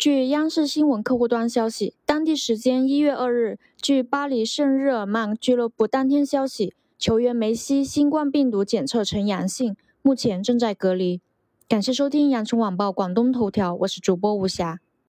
据央视新闻客户端消息当地时间一月二日据巴黎圣日耳曼俱乐部当天消息球员梅西新冠病毒检测呈阳性目前正在隔离。感谢收听羊城晚报广东头条我是主播吴霞。